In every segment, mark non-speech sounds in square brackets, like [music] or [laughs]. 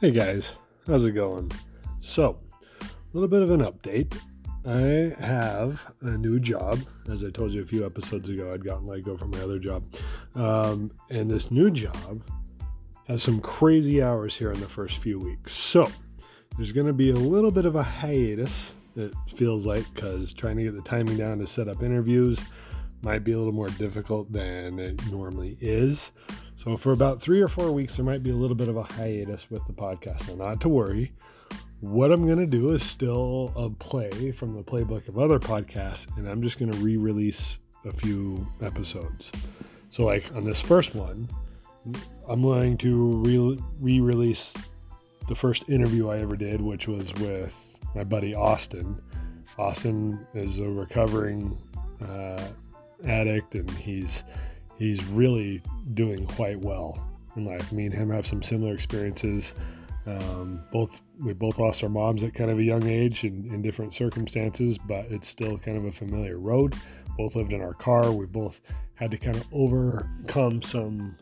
Hey guys, how's it going? So, a little bit of an update. I have a new job. As I told you a few episodes ago, I'd gotten let go from my other job. Um, and this new job has some crazy hours here in the first few weeks. So, there's going to be a little bit of a hiatus, it feels like, because trying to get the timing down to set up interviews might be a little more difficult than it normally is. So, for about three or four weeks, there might be a little bit of a hiatus with the podcast. Now, not to worry. What I'm going to do is still a play from the playbook of other podcasts, and I'm just going to re release a few episodes. So, like on this first one, I'm going to re release the first interview I ever did, which was with my buddy Austin. Austin is a recovering uh, addict, and he's he's really doing quite well in life. Me and him have some similar experiences. Um, both we both lost our moms at kind of a young age in, in different circumstances, but it's still kind of a familiar road. Both lived in our car. We both had to kind of overcome some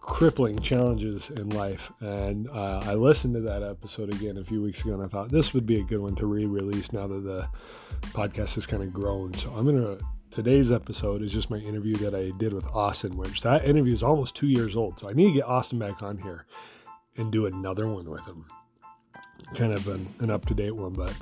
crippling challenges in life. And uh, I listened to that episode again a few weeks ago, and I thought this would be a good one to re-release now that the podcast has kind of grown. So I'm gonna today's episode is just my interview that I did with Austin, which that interview is almost two years old. So I need to get Austin back on here and do another one with him. Kind of an, an up to date one, but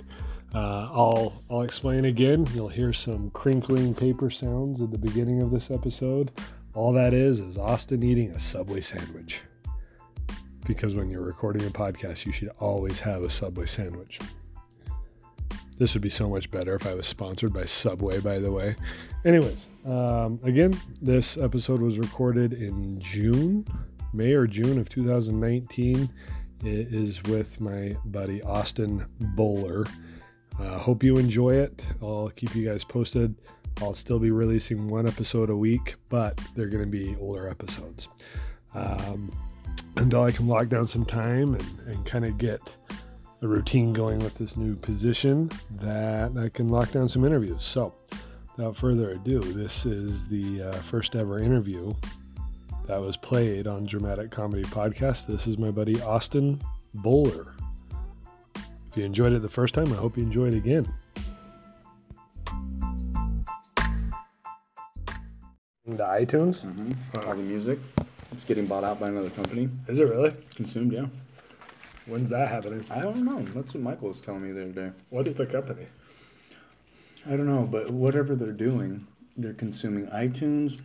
uh, I'll I'll explain again. You'll hear some crinkling paper sounds at the beginning of this episode. All that is is Austin eating a Subway sandwich. Because when you're recording a podcast, you should always have a Subway sandwich. This would be so much better if I was sponsored by Subway, by the way. Anyways, um, again, this episode was recorded in June, May or June of 2019. It is with my buddy Austin Bowler. Uh, hope you enjoy it. I'll keep you guys posted. I'll still be releasing one episode a week, but they're going to be older episodes. Um, until I can lock down some time and, and kind of get a routine going with this new position that I can lock down some interviews. So, without further ado, this is the uh, first ever interview that was played on Dramatic Comedy Podcast. This is my buddy Austin Bowler. If you enjoyed it the first time, I hope you enjoy it again. The iTunes? Mm-hmm. All the music. It's getting bought out by another company. Is it really? Consumed, yeah. When's that happening? I don't know. That's what Michael was telling me the other day. What's the company? I don't know, but whatever they're doing, they're consuming iTunes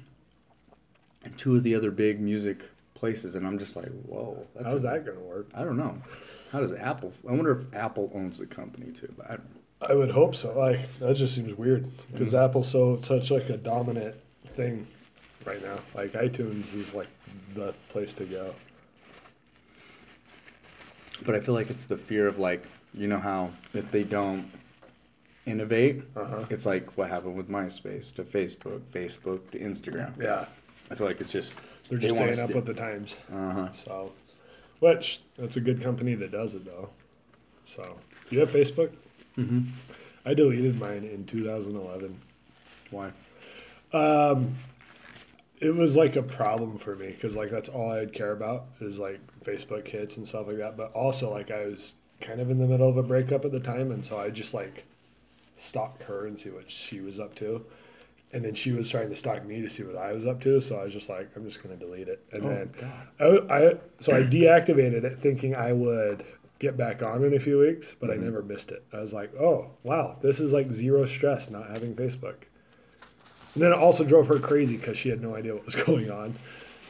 and two of the other big music places, and I'm just like, whoa. That's How's a, that going to work? I don't know. How does Apple? I wonder if Apple owns the company too. But I don't. I would hope so. Like that just seems weird because mm-hmm. Apple's so such like a dominant thing right now. Like iTunes is like the place to go. But I feel like it's the fear of like you know how if they don't innovate, uh-huh. it's like what happened with MySpace to Facebook, Facebook to Instagram. Yeah, I feel like it's just they're just they staying up st- with the times. Uh huh. So, which that's a good company that does it though. So, do you have Facebook? Mm-hmm. I deleted mine in 2011. Why? Um, it was like a problem for me because like that's all I'd care about is like Facebook hits and stuff like that. But also like I was kind of in the middle of a breakup at the time, and so I just like stalked her and see what she was up to. And then she was trying to stalk me to see what I was up to, so I was just like, I'm just gonna delete it. And oh, then God. I, I so I deactivated it, thinking I would get back on in a few weeks, but mm-hmm. I never missed it. I was like, oh wow, this is like zero stress not having Facebook. And then it also drove her crazy because she had no idea what was [laughs] going on.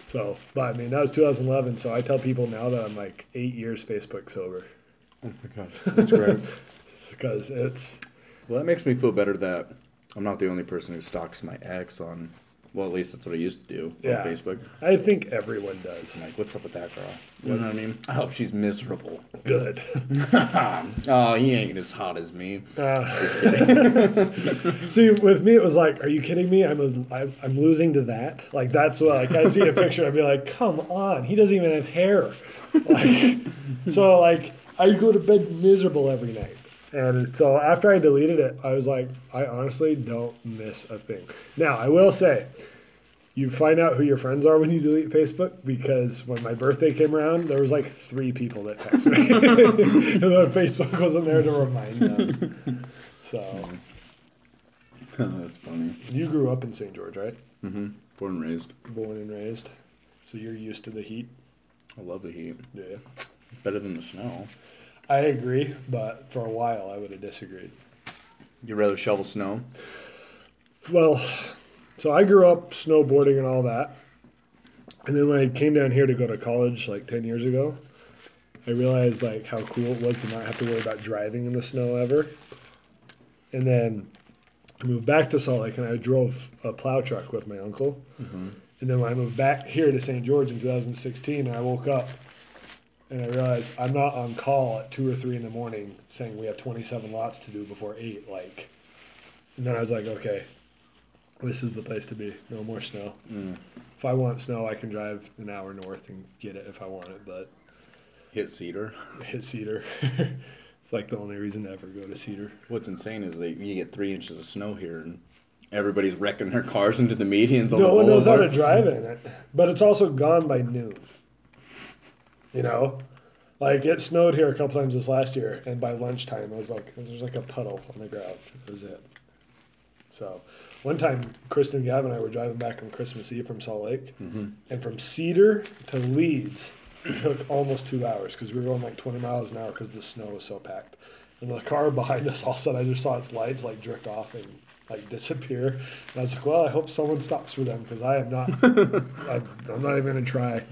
So, but I mean, that was 2011. So I tell people now that I'm like eight years Facebook sober. Oh my god, that's great. [laughs] Because it's. Well, that makes me feel better that I'm not the only person who stalks my ex on well, at least that's what I used to do yeah. on Facebook. I think everyone does. I'm like, what's up with that girl? You know what I mean? I hope she's miserable. Good. [laughs] oh, he ain't as hot as me. Uh, Just kidding. [laughs] see, with me, it was like, are you kidding me? I'm, a, I'm losing to that. Like, that's what, like, I'd see a picture, I'd be like, come on, he doesn't even have hair. Like, [laughs] so, like, I go to bed miserable every night. And so after I deleted it, I was like, I honestly don't miss a thing. Now, I will say, you find out who your friends are when you delete Facebook because when my birthday came around, there was like three people that texted me, [laughs] and then Facebook wasn't there to remind them. So [laughs] That's funny. you grew up in St. George, right? Mm-hmm. Born and raised. Born and raised. So you're used to the heat. I love the heat. Yeah. Better than the snow. I agree, but for a while I would have disagreed. You'd rather shovel snow? Well, so I grew up snowboarding and all that. And then when I came down here to go to college like 10 years ago, I realized like how cool it was to not have to worry about driving in the snow ever. And then I moved back to Salt Lake and I drove a plow truck with my uncle. Mm-hmm. And then when I moved back here to St. George in 2016, I woke up and I realized I'm not on call at two or three in the morning saying we have 27 lots to do before eight. Like, and then I was like, okay, this is the place to be. No more snow. Mm. If I want snow, I can drive an hour north and get it if I want it. But Hit Cedar. hit Cedar. [laughs] it's like the only reason to ever go to Cedar. What's insane is that you get three inches of snow here and everybody's wrecking their cars into the medians on no the one knows how to drive in it. But it's also gone by noon. You know? Like it snowed here a couple times this last year, and by lunchtime it was like there's like a puddle on the ground. That was it. So one time Kristen, and Gavin, and I were driving back on Christmas Eve from Salt Lake, Mhm. and from Cedar to Leeds it took almost two hours because we were going like 20 miles an hour because the snow was so packed. And the car behind us, all of a sudden, I just saw its lights like drift off and like disappear. And I was like, well, I hope someone stops for them because I am not. [laughs] I'm, I'm not even gonna try.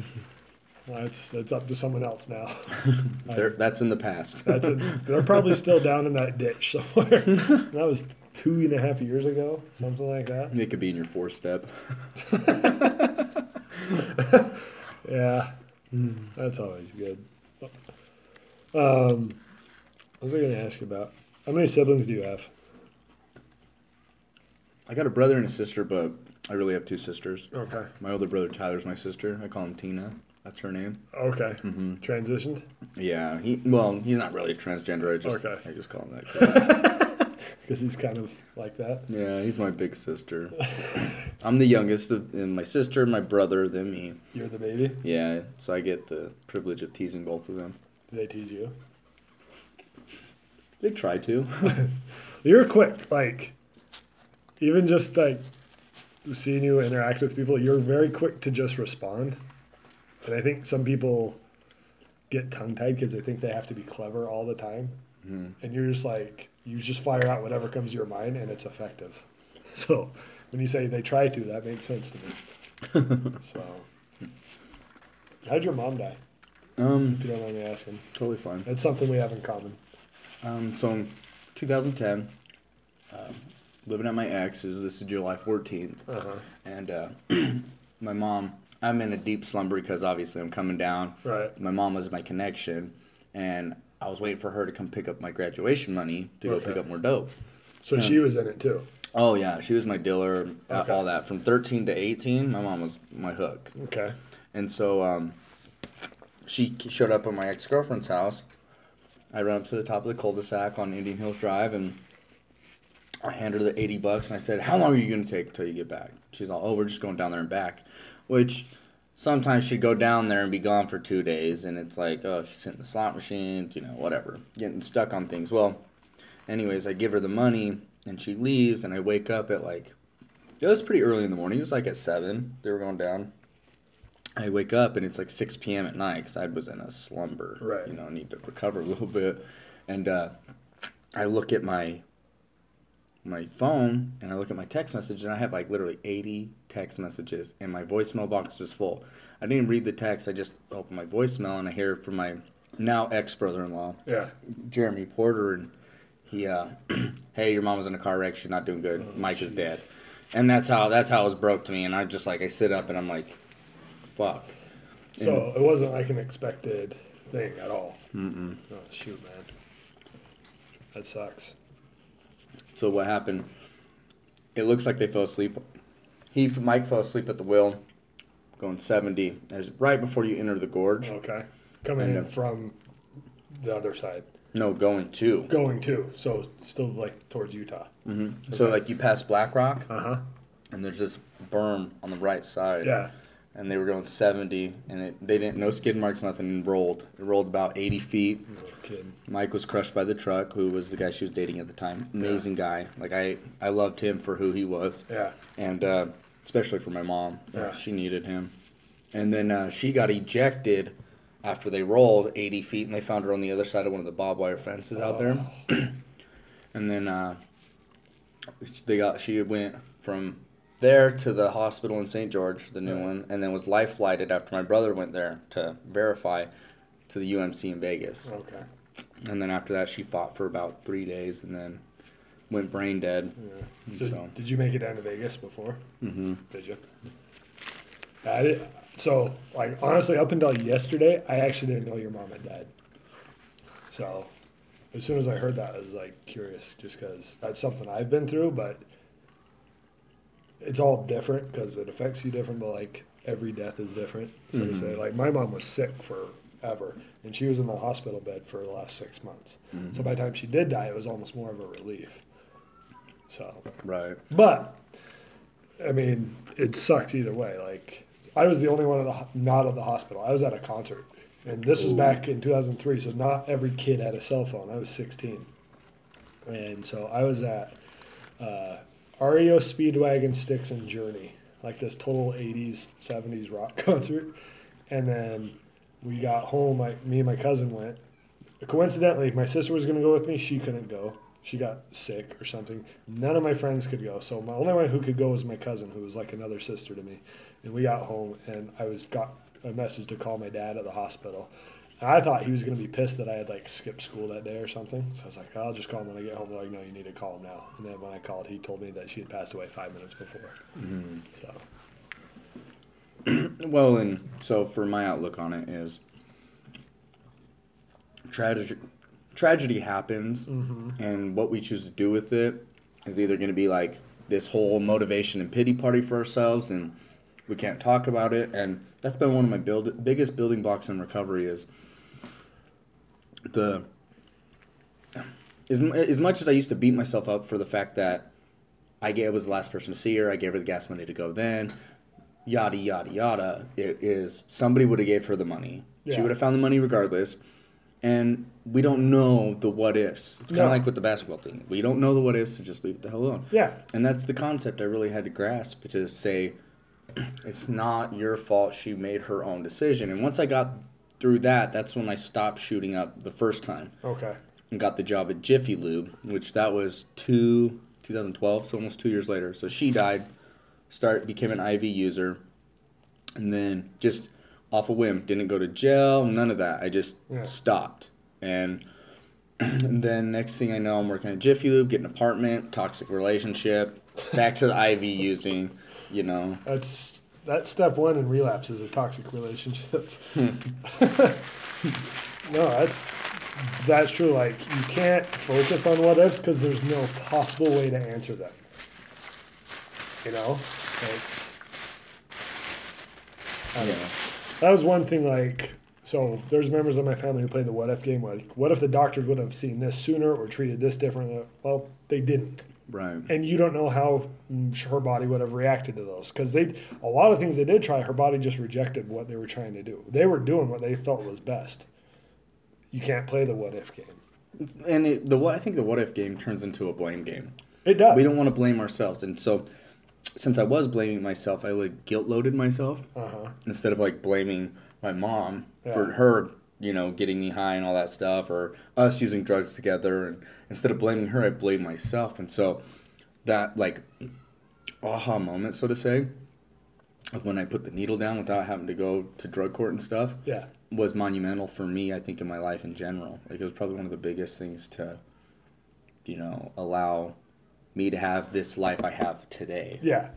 It's it's up to someone else now. [laughs] They're- that's in the past. That's. They're probably still down in that ditch somewhere. [laughs] that was two and a half years ago, something like that. It could be in your four step. [laughs] Yeah, that's always good. Um, what was I going to ask you about? How many siblings do you have? I got a brother and a sister, but I really have two sisters. Okay. My older brother Tyler's my sister. I call him Tina. That's her name. Okay. hmm Transitioned. Yeah, he well, he's not really a transgender. I just Okay. I just call him that. Because [laughs] he's kind of like that. yeah, he's my big sister. [laughs] I'm the youngest, of, and my sister, my brother, then me. You're the baby. Yeah, so I get the privilege of teasing both of them. Do they tease you? They try to. [laughs] You're quick. Like, even just like seeing you interact with people, you're very quick to just respond. And I think some people get tongue tied because they think they have to be clever all the time. Mhm. and you're just like you just fire out whatever comes to your mind and it's effective [laughs] so when you say they try to that makes sense to me [laughs] so how'd your mom die Um, if you don't mind me asking totally fine. it's something we have in common Um, so in 2010, um, living at my ex's. This is July 14th, uh-huh and uh, [clears throat] my mom. I'm in a deep slumber because obviously I'm coming down. right My mom was my connection, and I was waiting for her to come pick up my graduation money to go pick up more dope. so she was in it too Oh yeah, she was my dealer, uh, Okay. all that. From 13 to 18, my mom was my hook. okay And so um, she showed up at my ex girlfriend's house. I ran up to the top of the cul-de-sac on Indian Hills Drive, and I handed her the 80 bucks, and I said, "How long are you gonna take till you get back?" She's all, "Oh, we're just going down there and back," which sometimes she'd go down there and be gone for two days, and it's like, oh, she's hitting the slot machines, you know, whatever, getting stuck on things. Well, anyways, I give her the money, and she leaves, and I wake up at like, it was pretty early in the morning. It was like at seven. They were going down. I wake up and it's like 6 p.m. at night because I was in a slumber. Right. You know, need to recover a little bit. And uh, I look at my my phone and I look at my text message and I have like literally 80 text messages and my voicemail box is full. I didn't read the text. I just opened my voicemail and I hear from my now ex brother-in-law, yeah Jeremy Porter, and he, uh, [clears throat] hey, your mom was in a car wreck. She's not doing good. Oh, Mike is dead. And that's how that's how it was broke to me. And I just like I sit up and I'm like, fuck. so it wasn't like an expected thing at all Mm-mm. oh shoot man that sucks So what happened? It looks like they fell asleep. He, Mike, fell asleep at the wheel, going seventy. As right before you enter the gorge. okay coming in uh, from the other side No, going to. going to so still like towards utah hmm So like you pass Black Rock, uh-huh and there's this berm on the right side. Yeah. And they were going 70, and it, they didn't no skid marks, nothing, and rolled. It rolled about 80 feet. Kidding. Mike was crushed by the truck, who was the guy she was dating at the time. Amazing guy. Like I, I loved him for who he was, Yeah. and uh, especially for my mom. Yeah. She needed him. And then uh, she got ejected after they rolled 80 feet, and they found her on the other side of one of the barbed wire fences out there. [clears throat] and then uh, they got she went from there to the hospital in St. George, the new Right. one, and then was life flighted after my brother went there to verify to the UMC in Vegas. Okay. And then after that, she fought for about three days, and then went brain dead. Yeah. So, So- did you make it down to Vegas before? Mm-hmm. Did you? I did. So, like, honestly, up until yesterday, I actually didn't know your mom had died. So, as soon as I heard that, I was like curious, just because that's something I've been through, but it's all different because it affects you different. But like every death is different, so to Mhm. say. Like my mom was sick forever, and she was in the hospital bed for the last six months. So by the time she did die, it was almost more of a relief. So Right. but I mean, it sucks either way. Like I was the only one the, not at the hospital. I was at a concert, and this was back in 2003. So not every kid had a cell phone. I was 16, and so I was at uh, REO Speedwagon, Styx, and Journey, like this total 80s 70s rock [laughs] concert. And then we got home. My me and my cousin went. Coincidentally, my sister was going to go with me. She couldn't go. She got sick or something. None of my friends could go. So my only one who could go was my cousin, who was like another sister to me. And we got home, and I was got a message to call my dad at the hospital. I thought he was going to be pissed that I had like skipped school that day or something. So I was like, I'll just call him when I get home. They're like, no, you need to call him now. And then when I called, he told me that she had passed away five minutes before. Mm-hmm. So [clears throat] Well, and so for my outlook on it is tragedy. Tragedy happens, and what we choose to do with it is either going to be like this whole motivation and pity party for ourselves, and we can't talk about it. And that's been one of my build biggest building blocks in recovery is the as, as much as I used to beat myself up for the fact that I gave, was the last person to see her, I gave her the gas money to go then, yada yada yada. It is somebody would have gave her the money. She would have found the money regardless. And we don't know the what ifs. It's kind of No. like with the basketball thing. We don't know the what ifs, so just leave it the hell alone. yeah, And that's the concept I really had to grasp to say it's not your fault she made her own decision. And once I got through that, that's when I stopped shooting up the first time okay, and got the job at Jiffy Lube, which that was two 2012, so almost two years later. So she died, start became an IV user, and then just off a whim, didn't go to jail, none of that. I just Yeah. stopped, and, and [clears throat] then next thing I know, I'm working at Jiffy Lube, getting an apartment, toxic relationship, back to the IV using, you know. that's that's step one in relapse is a toxic relationship. [laughs] no, that's that's true. Like you can't focus on what ifs because there's no possible way to answer them. You know, don't know. That was one thing. Like, so there's members of my family who played the what if game. Like, what if the doctors would have seen this sooner or treated this differently? Well, they didn't Right. and you don't know how her body would have reacted to those because they a lot of things they did try her body just rejected what they were trying to do. They were doing what they felt was best. You can't play the what if game. And it, the what I think the what if game turns into a blame game. it does. We don't want to blame ourselves, and so since I was blaming myself, I like guilt loaded myself uh-huh. instead of like blaming my mom for her, you know, getting me high and all that stuff, or us using drugs together. And instead of blaming her, I blame myself. And so that like aha moment, so to say, of when I put the needle down without having to go to drug court and stuff, yeah was monumental for me. I think in my life in general, like it was probably one of the biggest things to, you know, allow me to have this life I have today. yeah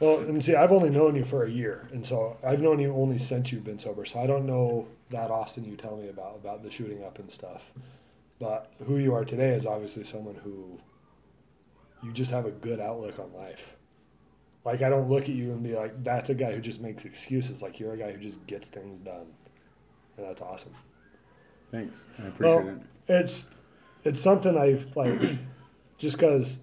well and see i've only known you for a year and so i've known you only since you've been sober so i don't know that austin you tell me about about the shooting up and stuff but who you are today is obviously someone who you just have a good outlook on life Like I don't look at you and be like, that's a guy who just makes excuses. Like you're a guy who just gets things done, and that's awesome. Thanks, I appreciate Well, it. It's it's something I've like just because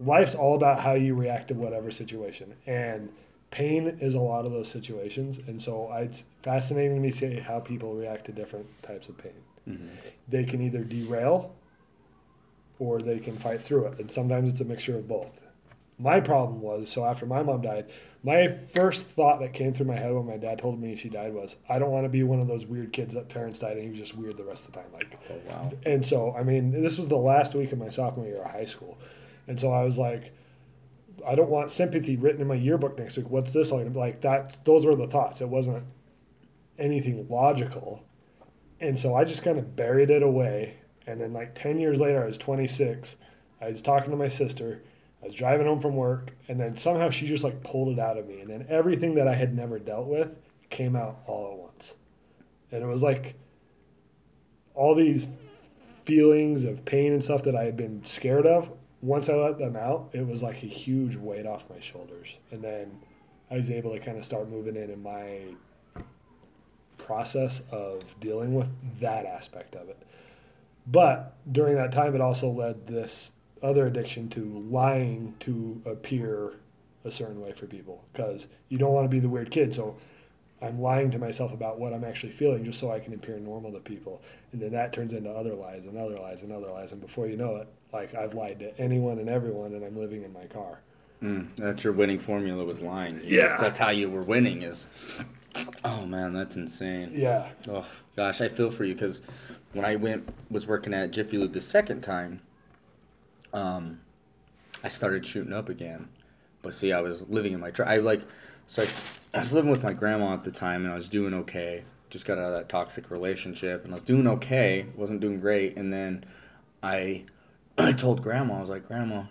life's all about how you react to whatever situation. And pain is a lot of those situations. And so it's fascinating to me see how people react to different types of pain. Mm-hmm. They can either derail or they can fight through it. And sometimes it's a mixture of both. My problem was so after my mom died, my first thought that came through my head when my dad told me she died was, I don't want to be one of those weird kids that parents died and he was just weird the rest of the time. Like, Oh wow. and so, I mean, this was the last week of my sophomore year of high school. And so I was like, I don't want sympathy written in my yearbook next week. What's this all? Like that, those were the thoughts. It wasn't anything logical. And so I just kind of buried it away. And then like 10 years later, I was 26. I was talking to my sister. I was driving home from work. And then somehow she just like pulled it out of me. And then everything that I had never dealt with came out all at once. And it was like all these feelings of pain and stuff that I had been scared of, once I let them out, it was like a huge weight off my shoulders. And then I was able to kind of start moving in in my process of dealing with that aspect of it. But during that time, it also led this other addiction to lying to appear a certain way for people because you don't want to be the weird kid. So I'm lying to myself about what I'm actually feeling just so I can appear normal to people. And then that turns into other lies and other lies and other lies. And before you know it, like I've lied to anyone and everyone and I'm living in my car. Mm, that's your winning formula was lying. Yeah. That's how you were winning is. Oh man, that's insane. Yeah. Oh gosh, I feel for you because when I went was working at Jiffy Lube the second time, um, I started shooting up again. But see, I was living in my truck. I like, so I, I was living with my grandma at the time, and I was doing okay. Just got out of that toxic relationship, and I was doing okay. wasn't doing great, and then I, I told grandma, I was like, Grandma,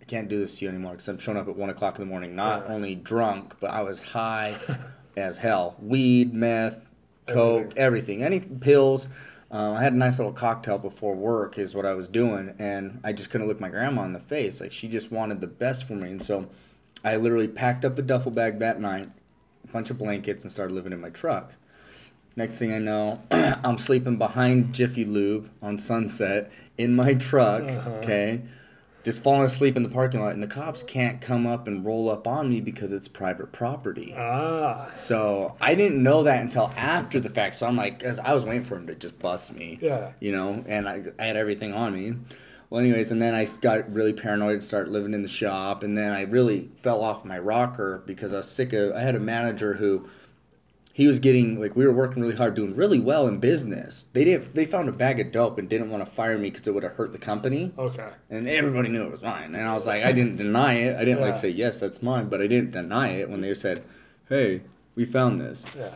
I can't do this to you anymore because I'm showing up at one o'clock in the morning, not Yeah. only drunk, but I was high [laughs] as hell. Weed, meth, coke, everything, any pills. Um, I had a nice little cocktail before work, is what I was doing, and I just couldn't look my grandma in the face. Like she just wanted the best for me, and so I literally packed up a duffel bag that night, a bunch of blankets, and started living in my truck. Next thing I know, [clears throat] I'm sleeping behind Jiffy Lube on Sunset in my truck. Uh-huh. Okay, just falling asleep in the parking lot, and the cops can't come up and roll up on me because it's private property. Ah. So I didn't know that until after the fact. So I'm like, cause I was waiting for him to just bust me. Yeah. You know, and I, I had everything on me. Well, anyways, and then I got really paranoid started living in the shop. And then I really fell off my rocker because I was sick of. I had a manager who, he was getting like we were working really hard, doing really well in business. They didn't. They found a bag of dope and didn't want to fire me because it would have hurt the company Okay. and everybody knew it was mine. And I was like, I didn't deny it. I didn't like say yes, that's mine, but I didn't deny it when they said, "Hey, we found this." Yeah.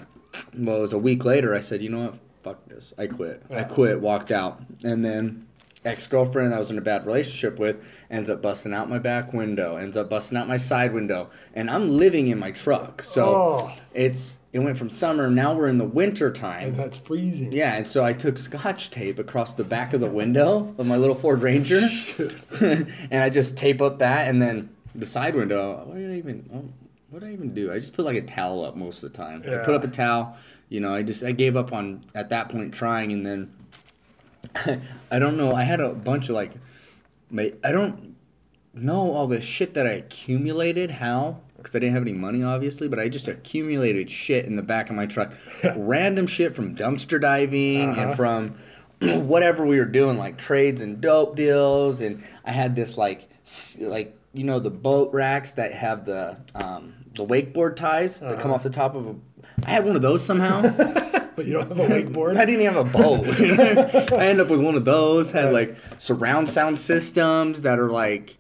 Well, it was a week later. I said, "You know what? Fuck this. I quit. I quit. Walked out." And then ex girlfriend that I was in a bad relationship with ends up busting out my back window, ends up busting out my side window, and I'm living in my truck. So Oh. it's it went from summer. Now we're in the winter time. And that's freezing. Yeah, and so I took scotch tape across the back of the window of my little Ford Ranger, [laughs] [laughs] and I just tape up that, and then the side window. What did I even? oh, What did I even do? I just put like a towel up most of the time. I put up a towel. You know, I just I gave up on at that point trying, and then [laughs] I don't know. I had a bunch of like, I don't know all the shit that I accumulated. How? Because I didn't have any money, obviously, but I just accumulated shit in the back of my truck. [laughs] Random shit from dumpster diving Uh-huh. and from [clears throat] whatever we were doing, like trades and dope deals. And I had this like, like you know, the boat racks that have the um, the wakeboard ties that come Uh-huh. off the top of a. I had one of those somehow. [laughs] But you don't have a wakeboard? [laughs] I didn't even have a boat. [laughs] I end up with one of those. Had like surround sound systems that are like,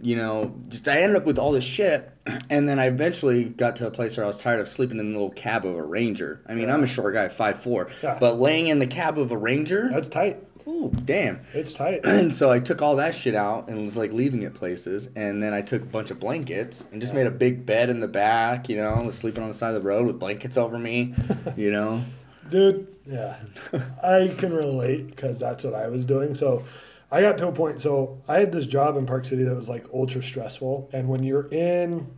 you know, just I ended up with all this shit. [clears throat] And then I eventually got to a place where I was tired of sleeping in the little cab of a Ranger. I mean, I'm a short guy, five four, Yeah. but laying in the cab of a Ranger, That's tight. ooh, damn. It's tight. [clears throat] And so I took all that shit out and was like leaving it places. And then I took a bunch of blankets and just made a big bed in the back, you know, was sleeping on the side of the road with blankets over me, [laughs] you know. Dude, yeah. [laughs] I can relate because that's what I was doing. So I got to a point. So I had this job in Park City that was like ultra stressful. And when you're in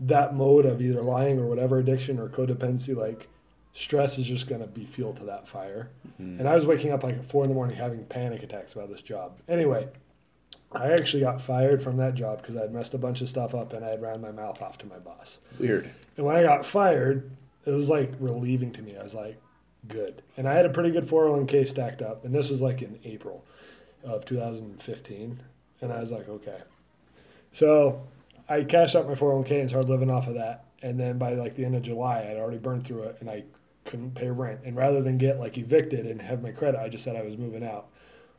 that mode of either lying or whatever addiction or codependency, like stress is just going to be fuel to that fire. Mm-hmm. And I was waking up like at four in the morning having panic attacks about this job. Anyway, I actually got fired from that job because I had messed a bunch of stuff up and I had ran my mouth off to my boss. Weird. And when I got fired, it was like relieving to me. I was like, good. And I had a pretty good 401k stacked up. And this was like in April of 2015. And I was like, okay. So I cashed out my 401k and started living off of that. And then by like the end of July, I'd already burned through it and I couldn't pay rent. And rather than get like evicted and have my credit, I just said I was moving out.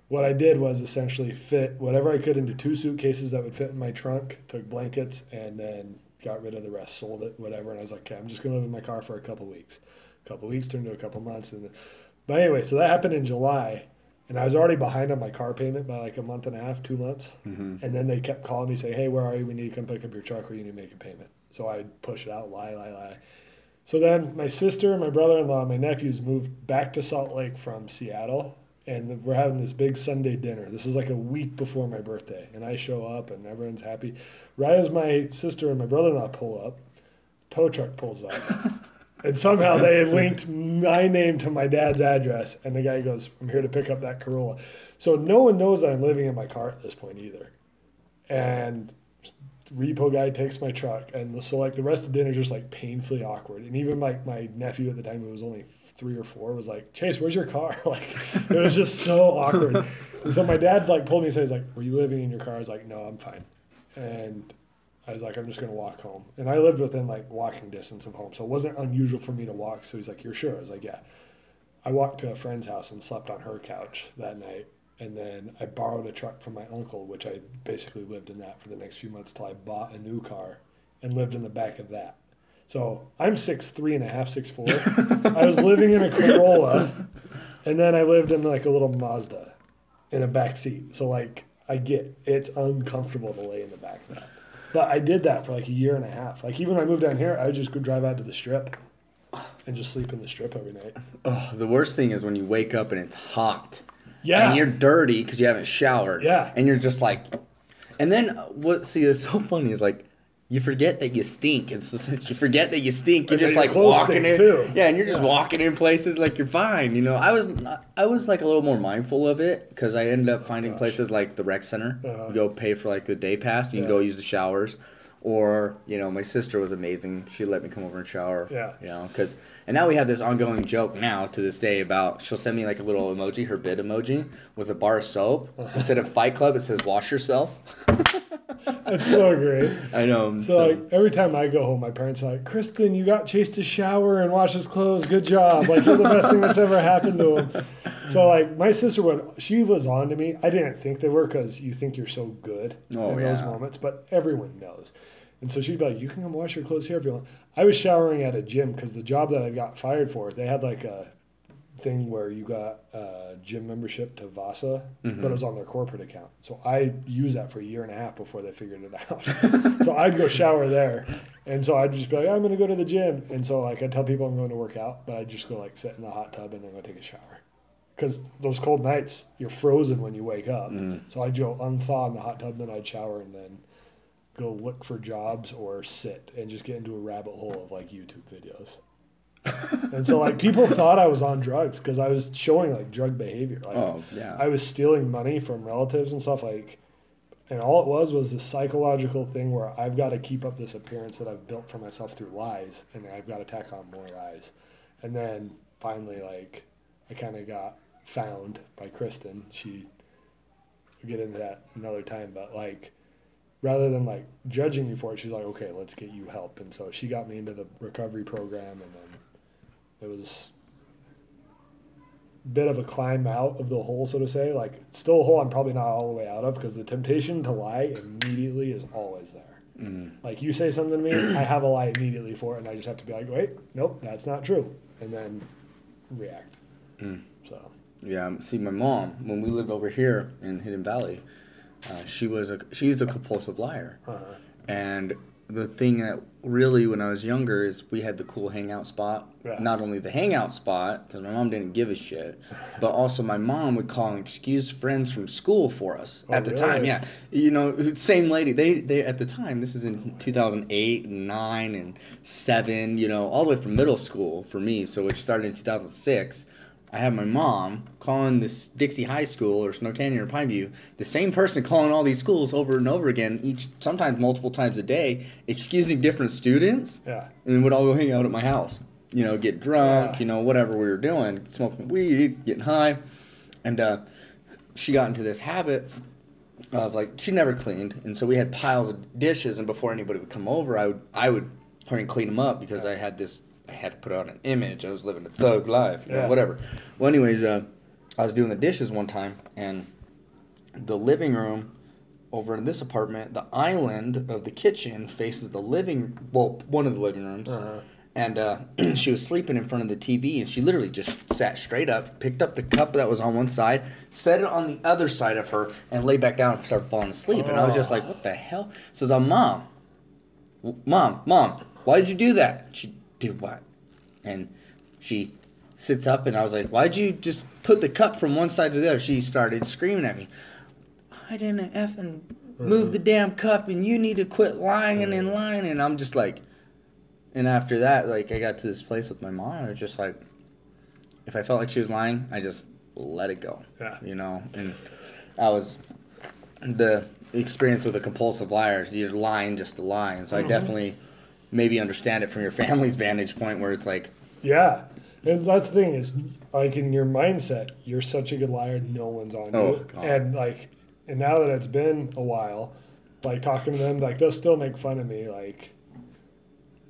What I did was essentially fit whatever I could into two suitcases that would fit in my trunk, took blankets, and then got rid of the rest, sold it, whatever. And I was like, okay, I'm just gonna live in my car for a couple weeks. A couple weeks turned to a couple months, and but anyway, so that happened in July, and I was already behind on my car payment by like a month and a half, two months. Mm-hmm. And then they kept calling me saying, hey, where are you? We need to come pick up your truck, or you need to make a payment. So I push it out, lie, lie, lie. So then my sister, my brother-in-law, my nephews moved back to Salt Lake from Seattle and we're having this big Sunday dinner. This is like a week before my birthday, and I show up, and everyone's happy. Right as my sister and my brother-in-law pull up, tow truck pulls up, [laughs] and somehow they [laughs] linked my name to my dad's address, and the guy goes, "I'm here to pick up that Corolla." So no one knows that I'm living in my car at this point either, and repo guy takes my truck, and so like the rest of the dinner is just like painfully awkward, and even like my nephew at the time who was only three or four was like, Chase, where's your car? [laughs] like, it was just so awkward. And [laughs] so my dad like pulled me aside. He's like, Were you living in your car? I was like, No, I'm fine. And I was like, I'm just gonna walk home. And I lived within like walking distance of home, so it wasn't unusual for me to walk. So he's like, You're sure? I was like, Yeah. I walked to a friend's house and slept on her couch that night. And then I borrowed a truck from my uncle, which I basically lived in that for the next few months till I bought a new car and lived in the back of that. So I'm six three and a half, six four. I was living in a Corolla, and then I lived in like a little Mazda, in a back seat. So like I get it's uncomfortable to lay in the back of that. But I did that for like a year and a half. Like even when I moved down here, I would just go drive out to the strip, and just sleep in the strip every night. Oh, the worst thing is when you wake up and it's hot. Yeah. And you're dirty because you haven't showered. Yeah. And you're just like, and then what? See, it's so funny is like. You forget that you stink, and so [laughs] since you forget that you stink, you're just like walking in. too. Yeah, and you're just Yeah. walking in places like you're fine. You know, I was I was like a little more mindful of it because I ended up finding places like the rec center. Uh-huh. You go pay for like the day pass. You can go use the showers, or you know, my sister was amazing. She let me come over and shower. Yeah. You know, because and now we have this ongoing joke now to this day about she'll send me like a little emoji, her Bitmoji with a bar of soap Uh-huh. instead of Fight Club. It says wash yourself. [laughs] It's so great. I know. So, like every time I go home, my parents are like, "Kristen, you got Chase to shower and wash his clothes. Good job! Like you're the best thing that's ever happened to him." So like my sister would, she was on to me. I didn't think they were because you think you're so good Oh, in those moments, but everyone knows. And so she'd be like, "You can come wash your clothes here if you want." I was showering at a gym because the job that I got fired for, they had like a thing where you got a gym membership to Vasa, but it mm-hmm. was on their corporate account. So I used that for a year and a half before they figured it out. [laughs] so I'd go shower there, and so I'd just be like, I'm gonna go to the gym, and so like I'd tell people I'm going to work out, but I'd just go like sit in the hot tub and then go take a shower. Because those cold nights, you're frozen when you wake up. Mm-hmm. So I'd go unthaw in the hot tub, then I'd shower, and then go look for jobs or sit and just get into a rabbit hole of like YouTube videos. And so like people thought I was on drugs because I was showing like drug behavior. Like Oh yeah. I was stealing money from relatives and stuff like and all it was was this psychological thing where I've got to keep up this appearance that I've built for myself through lies and I've got to tack on more lies. And then finally like I kind of got found by Kristen. She we'll get into that another time, but like rather than like judging me for it, she's like, "Okay, let's get you help." And so she got me into the recovery program, and then it was a bit of a climb out of the hole, so to say. Like still a hole I'm probably not all the way out of because the temptation to lie immediately is always there. Mm-hmm. Like you say something to me, I have a lie immediately for it, and I just have to be like, "Wait, nope, that's not true," and then react. Mm. So Yeah, um, see, my mom when we lived over here in Hidden Valley, uh, she was a she's a compulsive liar, uh, and the thing that really when I was younger is we had the cool hangout spot. Yeah. Not only the hangout spot because my mom didn't give a shit, [laughs] but also my mom would call and excuse friends from school for us Oh, at the time. Yeah, you know, same lady. They they at the time. This is in two thousand eight and nine and seven. You know, all the way from middle school for me. So it started in two thousand six I have my mom calling this Dixie High School or Snow Canyon or Pineview, the same person calling all these schools over and over again, each sometimes multiple times a day, excusing different students, Yeah. and then would all go hang out at my house. You know, get drunk, Yeah. you know, whatever we were doing, smoking weed, getting high, and uh, she got into this habit of like she never cleaned, and so we had piles of dishes, and before anybody would come over, I would I would hurry and clean them up because I had this I had to put out an image. I was living a thug life, you know, Yeah. whatever. Well, anyways, uh, I was doing the dishes one time, and the living room over in this apartment, the island of the kitchen faces the living well, one of the living rooms. Uh-huh. And uh, [clears throat] she was sleeping in front of the TV, and she literally just sat straight up, picked up the cup that was on one side, set it on the other side of her, and lay back down and started falling asleep. And I was just Oh. like, "What the hell?" So the mom, mom, mom, why did you do that? She did what? And she sits up, and I was like, "Why'd you just put the cup from one side to the other?" She started screaming at me. I didn't effing move the damn cup, and you need to quit lying and lying. And I'm just like, and after that, like I got to this place with my mom, and I was just like, if I felt like she was lying, I just let it go. Yeah. You know, and I was the experience with a compulsive liar. You're lying just to lie, and so I mm-hmm. definitely maybe understand it from your family's [laughs] vantage point, where it's like, Yeah. And that's the thing is, like in your mindset, you're such a good liar, no one's on Oh, you. God. And like, and now that it's been a while, like talking to them, like they'll still make fun of me, like,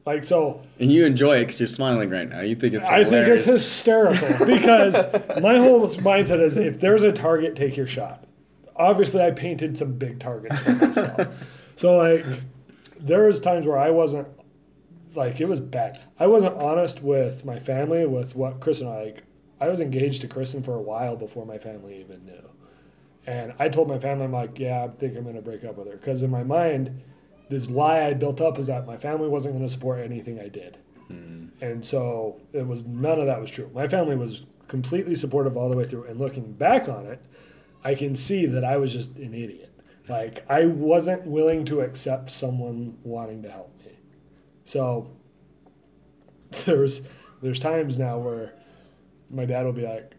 like so. and you enjoy it because you're smiling right now. You think it's I think it's hysterical [laughs] because my [laughs] whole mindset is if there's a target, take your shot. Obviously, I painted some big targets for myself. so like, there was times where I wasn't like it was bad. I wasn't honest with my family with what Chris and I like. I was engaged to Kristen for a while before my family even knew. And I told my family, I'm like, yeah, I think I'm going to break up with her. Because in my mind, this lie I built up is that my family wasn't going to support anything I did. Hmm. And so it was none of that was true. My family was completely supportive all the way through. And looking back on it, I can see that I was just an idiot. Like I wasn't willing to accept someone wanting to help. So [laughs] there's there's times now where my dad will be like,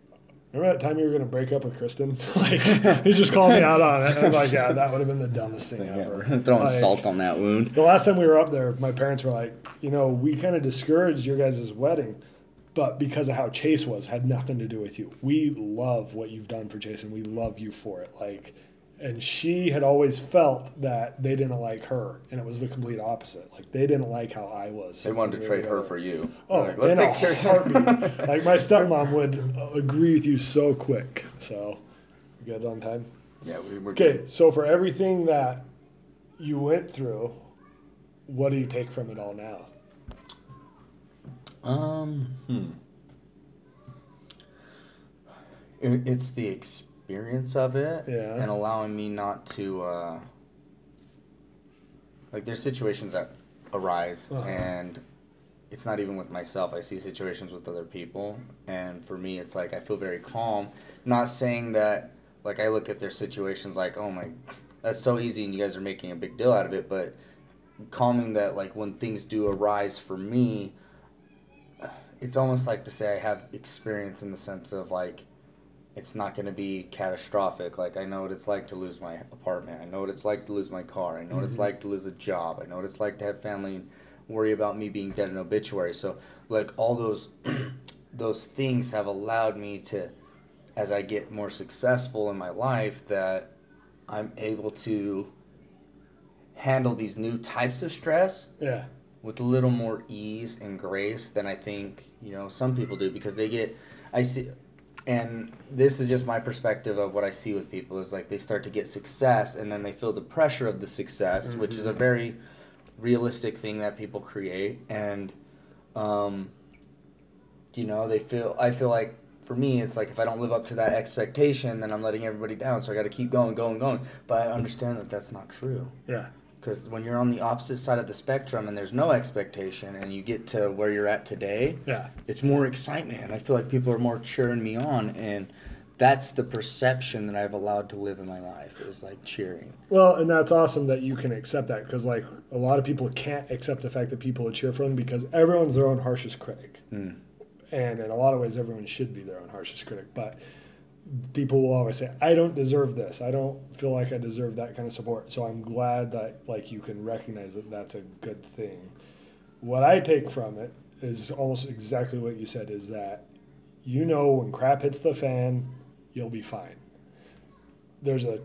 "Remember that time you were going to break up with Kristen?" [laughs] like he just called me out on it. I'm like, "Yeah, that would have been the dumbest thing ever." [laughs] throwing Like, salt on that wound. the last time we were up there, my parents were like, you know, we kind of discouraged your guys' wedding, but because of how Chase was, had nothing to do with you. We love what you've done for Chase, and we love you for it. Like, and she had always felt that they didn't like her, and it was the complete opposite. Like, they didn't like how I was. They wanted to trade her for you. Oh, Like, in a take care- heartbeat. [laughs] like my stepmom would uh, agree with you so quick. So, you good on time. Yeah, we were Okay, so for everything that you went through, what do you take from it all now? Um, hmm. It, it's the experience of it, Yeah. and allowing me not to, uh, like, there's situations that arise, Uh-huh. and it's not even with myself. I see situations with other people, and for me, it's like I feel very calm. Not saying that, like, I look at their situations like, oh my, that's so easy, and you guys are making a big deal out of it, but calming that, like, when things do arise for me, it's almost like to say I have experience in the sense of like it's not going to be catastrophic. Like I know what it's like to lose my apartment. I know what it's like to lose my car. I know what it's mm-hmm. like to lose a job. I know what it's like to have family and worry about me being dead in obituary. So like all those [clears throat] those things have allowed me to as I get more successful in my life that I'm able to handle these new types of stress Yeah. with a little more ease and grace than I think you know some people do because they get I see and this is just my perspective of what I see with people is like they start to get success and then they feel the pressure of the success which is a very realistic thing that people create. And um you know they feel I feel like for me it's like if I don't live up to that expectation then I'm letting everybody down. So I got to keep going going going. But I understand that that's not true. Yeah. Because when you're on the opposite side of the spectrum and there's no expectation and you get to where you're at today, Yeah. it's more excitement. And I feel like people are more cheering me on. And that's the perception that I've allowed to live in my life is like cheering. Well, and that's awesome that you can accept that because, like, a lot of people can't accept the fact that people would cheer for them because everyone's their own harshest critic. Mm. and in a lot of ways, everyone should be their own harshest critic. But people will always say, "I don't deserve this. I don't feel like I deserve that kind of support." So I'm glad that like you can recognize that that's a good thing. What I take from it is almost exactly what you said: is that you know when crap hits the fan, you'll be fine. There's a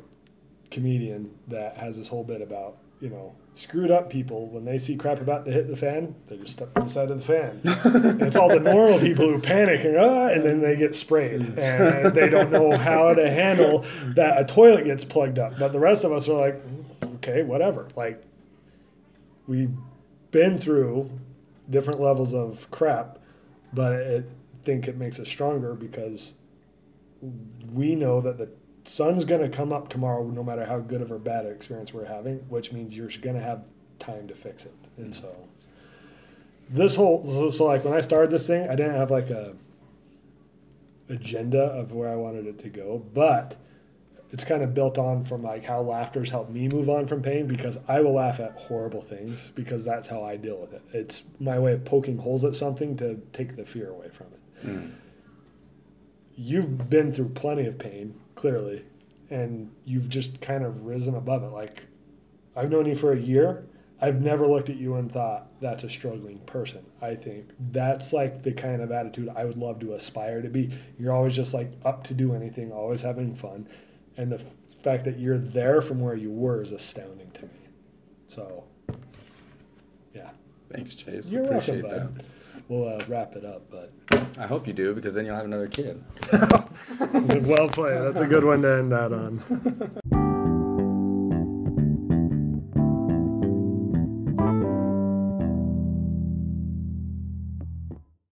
comedian that has this whole bit about you know screwed up people when they see crap about to hit the fan, they just step to the side of the fan. it's all the normal people who panic and ah, and then they get sprayed and they don't know how to handle that a toilet gets plugged up. But the rest of us are like, okay, whatever. Like we've been through different levels of crap, but I think it makes us stronger because we know that the sun's going to come up tomorrow no matter how good of or bad experience we're having which means you're going to have time to fix it. And so this whole so, so like when i started this thing i didn't have like a agenda of where i wanted it to go but it's kind of built on from like how laughter's helped me move on from pain because i will laugh at horrible things because that's how i deal with it. It's my way of poking holes at something to take the fear away from it. Mm. you've been through plenty of pain clearly and you've just kind of risen above it. Like i've known you for a year. I've never looked at you and thought that's a struggling person i think. That's like the kind of attitude i would love to aspire to be. You're always just like up to do anything always having fun. And the f- fact that you're there from where you were is astounding to me. So yeah. Thanks, Chase. you're Appreciate welcome that. Bud we'll uh, wrap it up but I hope you do because then you'll have another kid. [laughs] well played that's a good one to end that on [laughs]